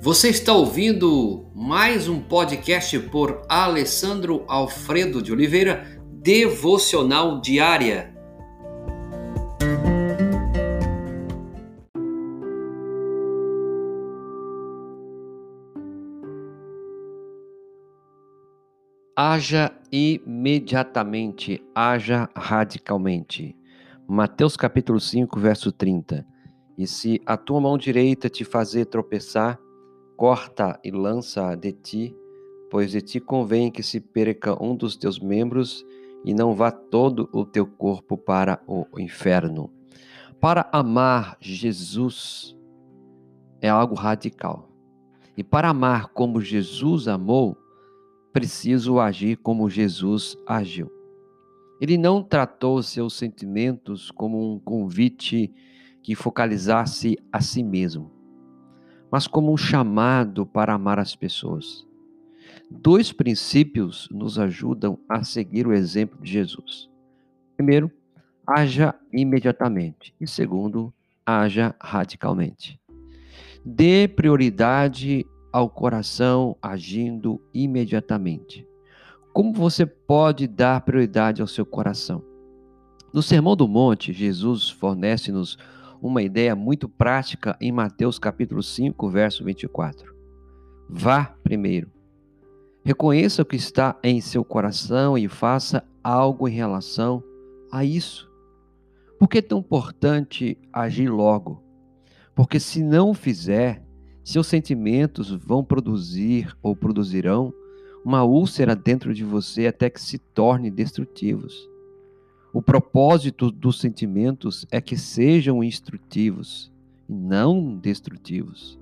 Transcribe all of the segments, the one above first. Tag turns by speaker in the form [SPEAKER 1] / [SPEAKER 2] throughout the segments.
[SPEAKER 1] Você está ouvindo mais um podcast por Alessandro Alfredo de Oliveira, Devocional Diária. Haja imediatamente, haja radicalmente. Mateus capítulo 5, verso 30. E se a tua mão direita te fazer tropeçar, corta e lança de ti, pois de ti convém que se perca um dos teus membros e não vá todo o teu corpo para o inferno. Para amar Jesus é algo radical. E para amar como Jesus amou, preciso agir como Jesus agiu. Ele não tratou seus sentimentos como um convite que focalizasse a si mesmo, mas como um chamado para amar as pessoas. Dois princípios nos ajudam a seguir o exemplo de Jesus. Primeiro, haja imediatamente. E segundo, haja radicalmente. Dê prioridade ao coração agindo imediatamente. Como você pode dar prioridade ao seu coração? No Sermão do Monte, Jesus fornece-nos uma ideia muito prática em Mateus capítulo 5, verso 24. Vá primeiro. Reconheça o que está em seu coração e faça algo em relação a isso. Por que é tão importante agir logo? Porque se não fizer, seus sentimentos vão produzir ou produzirão uma úlcera dentro de você até que se tornem destrutivos. O propósito dos sentimentos é que sejam instrutivos e não destrutivos.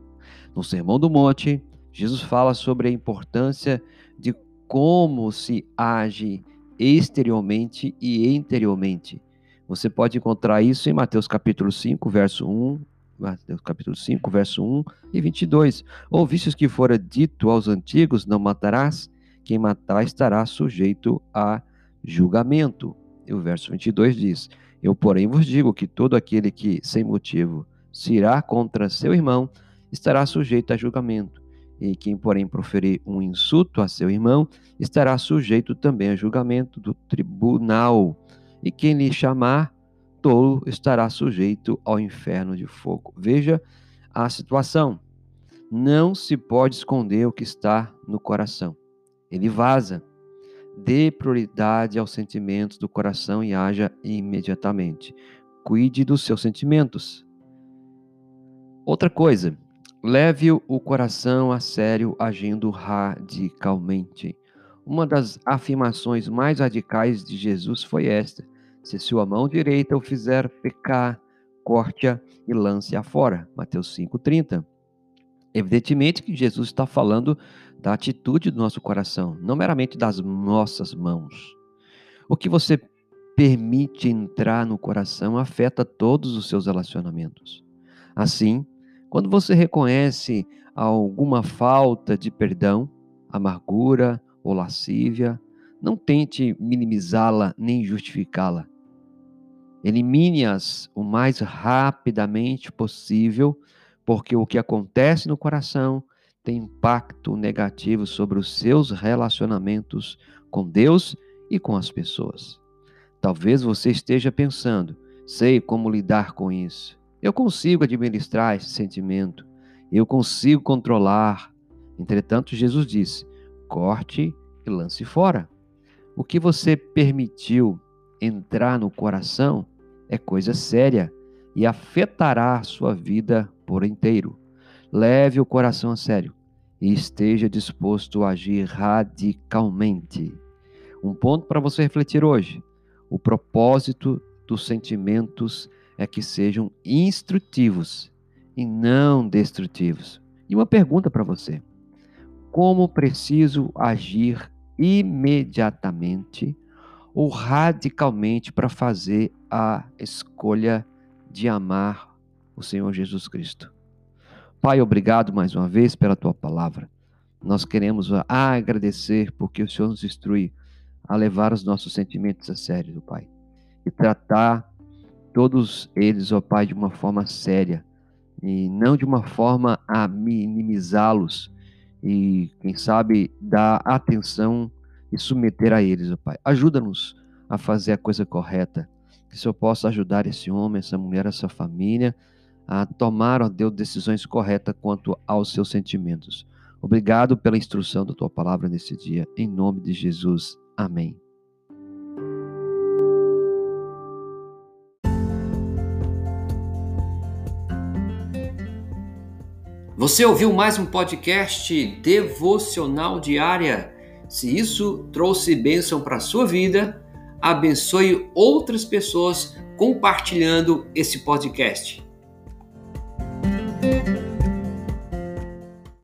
[SPEAKER 1] No Sermão do Monte, Jesus fala sobre a importância de como se age exteriormente e interiormente. Você pode encontrar isso em Mateus capítulo 5, verso 1 Mateus capítulo 5, verso 1 e 22. Ouvistes que fora dito aos antigos, não matarás, quem matar estará sujeito a julgamento. E o verso 22 diz, eu porém vos digo que todo aquele que, sem motivo, se irá contra seu irmão, estará sujeito a julgamento. E quem, porém, proferir um insulto a seu irmão, estará sujeito também a julgamento do tribunal. E quem lhe chamar tolo estará sujeito ao inferno de fogo. Veja a situação. Não se pode esconder o que está no coração. Ele vaza. Dê prioridade aos sentimentos do coração e haja imediatamente. Cuide dos seus sentimentos. Outra coisa, leve o coração a sério agindo radicalmente. Uma das afirmações mais radicais de Jesus foi esta: se sua mão direita o fizer pecar, corte-a e lance-a fora. Mateus 5,30. Evidentemente que Jesus está falando da atitude do nosso coração, não meramente das nossas mãos. O que você permite entrar no coração afeta todos os seus relacionamentos. Assim, quando você reconhece alguma falta de perdão, amargura ou lascívia, não tente minimizá-la nem justificá-la. Elimine-as o mais rapidamente possível, porque o que acontece no coração tem impacto negativo sobre os seus relacionamentos com Deus e com as pessoas. Talvez você esteja pensando, sei como lidar com isso. Eu consigo administrar esse sentimento. Eu consigo controlar. Entretanto, Jesus disse: corte e lance fora. O que você permitiu entrar no coração é coisa séria e afetará sua vida por inteiro. Leve o coração a sério e esteja disposto a agir radicalmente. Um ponto para você refletir hoje: o propósito dos sentimentos é que sejam instrutivos e não destrutivos. E uma pergunta para você: como preciso agir imediatamente ou radicalmente para fazer a escolha de amar o Senhor Jesus Cristo. Pai, obrigado mais uma vez pela tua palavra. Nós queremos agradecer porque o Senhor nos instrui a levar os nossos sentimentos a sério, Pai, e tratar todos eles, ó Pai, de uma forma séria, e não de uma forma a minimizá-los e, quem sabe, dar atenção e submeter a eles, ó Pai. Ajuda-nos a fazer a coisa correta, que o Senhor possa ajudar esse homem, essa mulher, essa família a tomar, ó Deus, decisões corretas quanto aos seus sentimentos. Obrigado pela instrução da tua palavra nesse dia, em nome de Jesus. Amém.
[SPEAKER 2] Você ouviu mais um podcast devocional diária? Se isso trouxe bênção para a sua vida, abençoe outras pessoas compartilhando esse podcast.